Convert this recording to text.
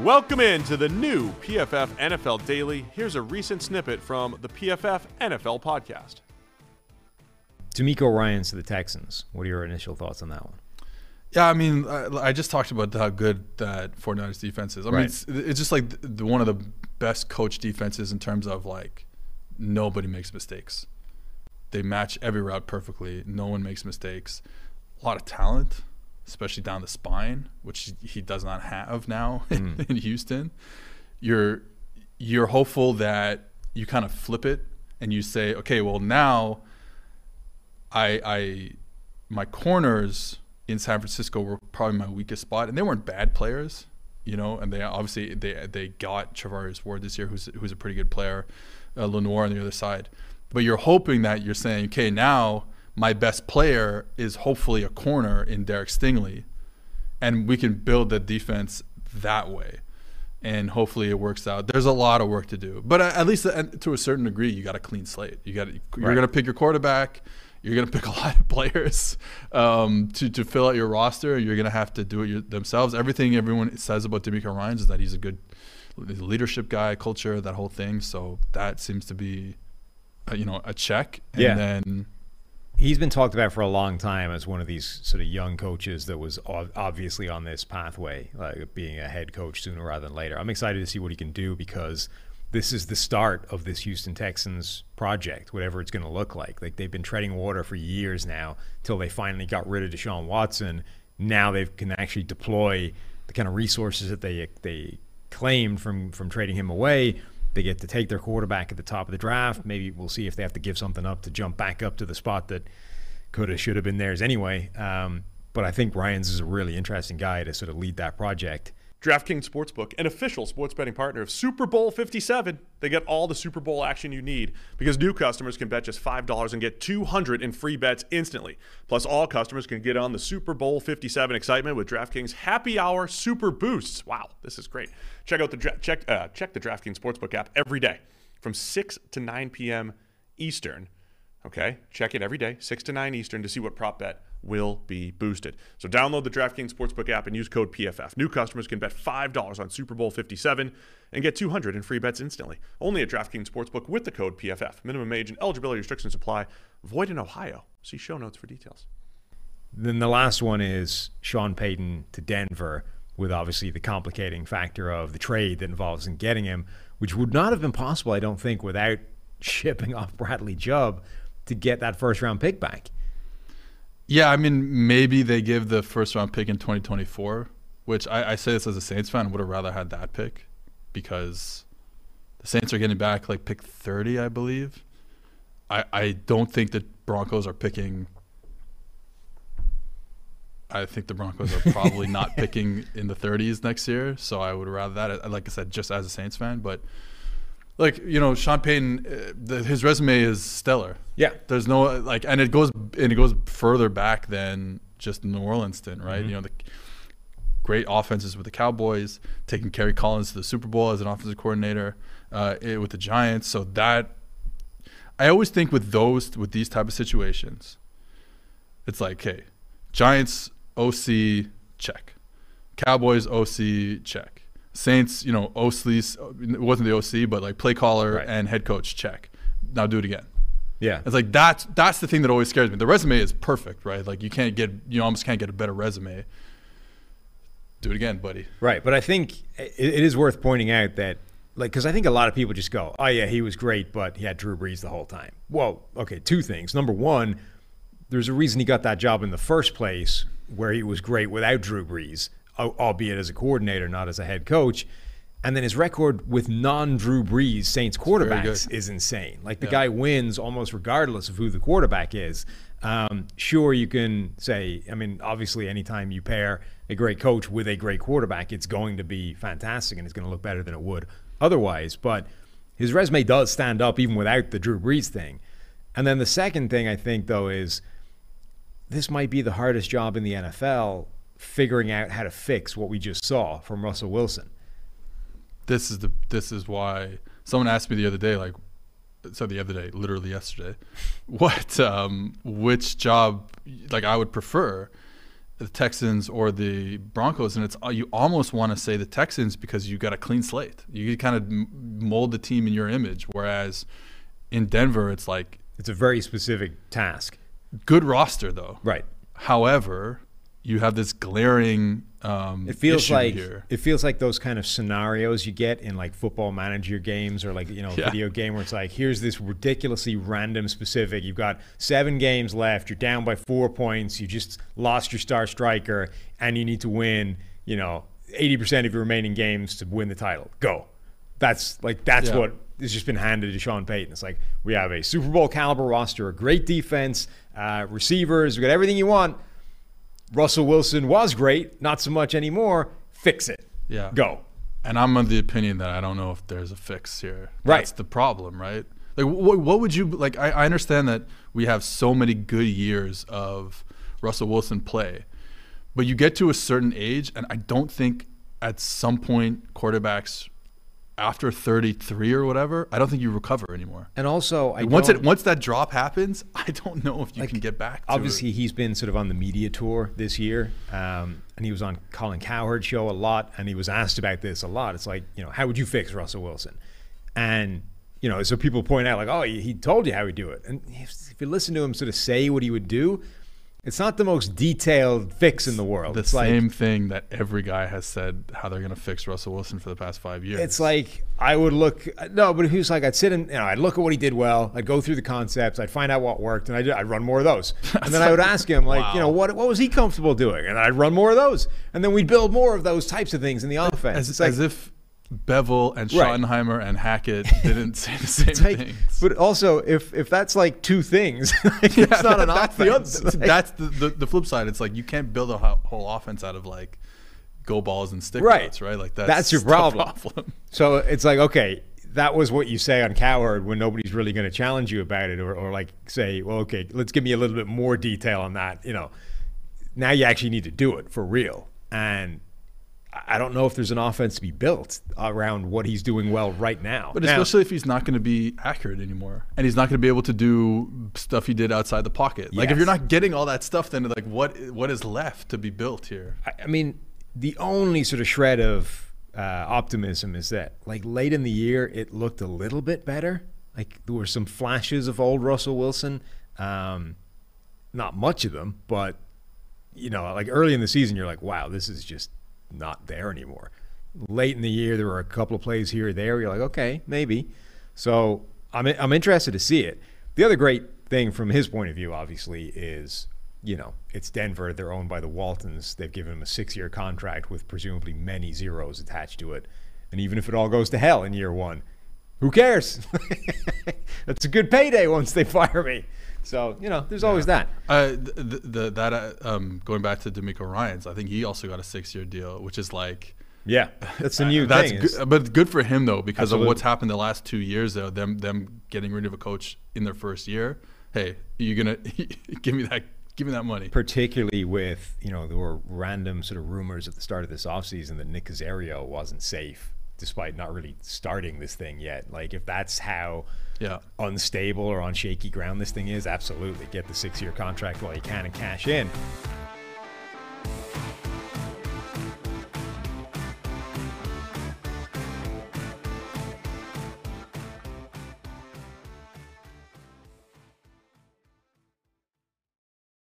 Welcome in to the new PFF NFL Daily. Here's a recent snippet from the PFF NFL podcast. DeMeco Ryans to the Texans. What are your initial thoughts on that one? Yeah, I mean, I, I just talked about how good that 49ers defense is. I Right. mean, it's, it's just like the, one of the best coach defenses in terms of like nobody makes mistakes. They match every route perfectly. No one makes mistakes. A lot of talent, especially down the spine, which he does not have now in Houston. You're you're hopeful that you kind of flip it and you say, okay, well now I I my corners in San Francisco were probably my weakest spot, and they weren't bad players, you know. And they obviously they they got Charvarius Ward this year, who's who's a pretty good player, uh, Lenoir on the other side. But you're hoping that you're saying, okay, now my best player is hopefully a corner in Derek Stingley, and we can build the defense that way. And hopefully it works out. There's a lot of work to do, but at least uh, to a certain degree, you got a clean slate. You got you're Right. going to pick your quarterback. You're going to pick a lot of players um, to, to fill out your roster. You're going to have to do it your, themselves. Everything everyone says about DeMeco Ryans is that he's a good leadership guy, culture, that whole thing. So that seems to be, uh, you know, a check. And Yeah. then He's been talked about for a long time as one of these sort of young coaches that was obviously on this pathway, like being a head coach sooner rather than later. I'm excited to see what he can do because this is the start of this Houston Texans project, whatever it's going to look like. Like they've been treading water for years now till they finally got rid of Deshaun Watson. Now they can actually deploy the kind of resources that they they claimed from from trading him away. They get to take their quarterback at the top of the draft. Maybe we'll see if they have to give something up to jump back up to the spot that could have, should have been theirs anyway. Um, but I think Ryans is a really interesting guy to sort of lead that project. DraftKings Sportsbook, an official sports betting partner of Super Bowl 57. They get all the Super Bowl action you need because new customers can bet just $5 and get 200 in free bets instantly. Plus, all customers can get on the Super Bowl 57 excitement with DraftKings Happy Hour Super Boosts. Wow, this is great. Check out the check uh, check the DraftKings Sportsbook app every day from 6 to 9 p.m. Eastern. Okay, check it every day, 6 to 9 Eastern, to see what prop bet will be boosted. So download the DraftKings Sportsbook app and use code PFF. New customers can bet $5 on Super Bowl 57 and get 200 in free bets instantly. Only at DraftKings Sportsbook with the code PFF. Minimum age and eligibility restrictions apply. Void in Ohio. See show notes for details. Then the last one is Sean Payton to Denver, with obviously the complicating factor of the trade that involves in getting him, which would not have been possible, I don't think, without shipping off Bradley Chubb to get that first round pick back. Yeah, I mean, maybe they give the first round pick in 2024, which I, I say this as a Saints fan, would have rather had that pick because the Saints are getting back like pick 30, I believe. I, I don't think the Broncos are picking. I think the Broncos are probably not picking in the 30s next year, so I would rather that. Like I said, just as a Saints fan, but like you know, Sean Payton, uh, the, his resume is stellar. Yeah. There's no like, and it goes and it goes further back than just New Orleans stint, right? You know, the great offenses with the Cowboys, taking Kerry Collins to the Super Bowl as an offensive coordinator uh, it- with the Giants. So that I always think with those with these type of situations, it's like, hey, Giants OC check, Cowboys OC check, Saints, you know, OC it wasn't the OC, but like play caller Right. and head coach check. Now do it again. Yeah. It's like that's that's the thing that always scares me. The resume is perfect, right? Like you can't get you almost can't get a better resume. Do it again, buddy. Right, but I think it, it is worth pointing out that, like, because I think a lot of people just go, "Oh yeah, he was great, but he had Drew Brees the whole time." Well, okay, two things. Number one, there's a reason he got that job in the first place, where he was great without Drew Brees, albeit as a coordinator, not as a head coach. And then his record with non Drew Brees Saints quarterbacks is insane. Like the Yeah. guy wins almost regardless of who the quarterback is. Um, sure, you can say, I mean, obviously, anytime you pair a great coach with a great quarterback, it's going to be fantastic and it's going to look better than it would otherwise. But his resume does stand up even without the Drew Brees thing. And then the second thing I think, though, is this might be the hardest job in the NFL figuring out how to fix what we just saw from Russell Wilson. this is the this is why someone asked me the other day like so the other day literally yesterday what um which job like i would prefer the texans or the broncos and it's you almost want to say the texans because you got a clean slate you kind of mold the team in your image whereas in denver it's like It's a very specific task. good roster though Right. however you have this glaring um It feels like here. it feels like those kind of scenarios you get in like football manager games or like you know Yeah. video game where it's like here's this ridiculously random specific. You've got seven games left. You're down by four points. You just lost your star striker, and you need to win. You know, eighty percent of your remaining games to win the title. Go. That's like that's Yeah. what has just been handed to Sean Payton. It's like we have a Super Bowl caliber roster, a great defense, uh, receivers. We got everything you want. Russell Wilson was great, not so much anymore. Fix it. Yeah. Go. And I'm of the opinion that I don't know if there's a fix here. Right. That's the problem, right? Like, what, what would you like? I, I understand that we have so many good years of Russell Wilson play, but you get to a certain age, and I don't think at some point quarterbacks after 33 or whatever, I don't think you recover anymore. And also, I once it once that drop happens, I don't know if you Like, can get back. To obviously it. he's been sort of on the media tour this year, um, and he was on Colin Cowherd show a lot, and he was asked about this a lot. It's like, you know, how would you fix Russell Wilson? And you know, so people point out like, oh, he he told you how he'd do it, and if, if you listen to him sort of say what he would do, it's not the most detailed fix in the world. the it's like same thing that every guy has said how they're going to fix Russell Wilson for the past five years. It's like I would look no, but he was like I'd sit and you know I'd look at what he did well. I'd go through the concepts. I'd find out what worked, and I'd, I'd run more of those. And then I would ask him like you know what what was he comfortable doing, and I'd run more of those. And then we'd build more of those types of things in the offense. as, it's like, as if Bevell and Right. Schottenheimer and Hackett didn't say the same like- things. but also if if that's like two things, like, it's not an that's offense. The, Like- that's the, the, the flip side. It's like you can't build a whole offense out of like go balls and stick Right. routes, right? Like that's, That's your problem. problem. So it's like, okay, that was what you say on Cowherd when nobody's really going to challenge you about it, or, or like say, well, okay, let's give me a little bit more detail on that. You know, now you actually need to do it for real. And I don't know if there's an offense to be built around what he's doing well right now. But Now- especially if he's not going to be accurate anymore, and he's not going to be able to do stuff he did outside the pocket. Like if you're not getting all that stuff, then like what what is left to be built here? I, I mean, the only sort of shred of uh, optimism is that, like, late in the year, it looked a little bit better. Like, there were some flashes of old Russell Wilson. Um, not much of them, but, you know, like early in the season, you're like, wow, this is just not there anymore. Late in the year, there were a couple of plays here or there. You're like, okay, maybe. So I'm, I'm interested to see it. The other great thing from his point of view, obviously, is you know, it's Denver. They're owned by the Waltons. They've given him a six year contract with presumably many zeros attached to it. And even if it all goes to hell in year one, who cares? That's a good payday once they fire me. So, you know, there's always that. Uh, the, the, that uh, um, going back to DeMeco Ryan's, I think he also got a six year deal, which is like Yeah. That's the new that's thing. good, but good for him though because Absolutely. of what's happened the last two years though. Them them getting rid of a coach in their first year. Hey, you gonna give me that? Give me that money. particularly with you know there were random sort of rumors at the start of this offseason that Nick Caserio wasn't safe despite not really starting this thing yet. Like if that's how Yeah. unstable or on shaky ground this thing is absolutely. Get the six year contract while you can and cash in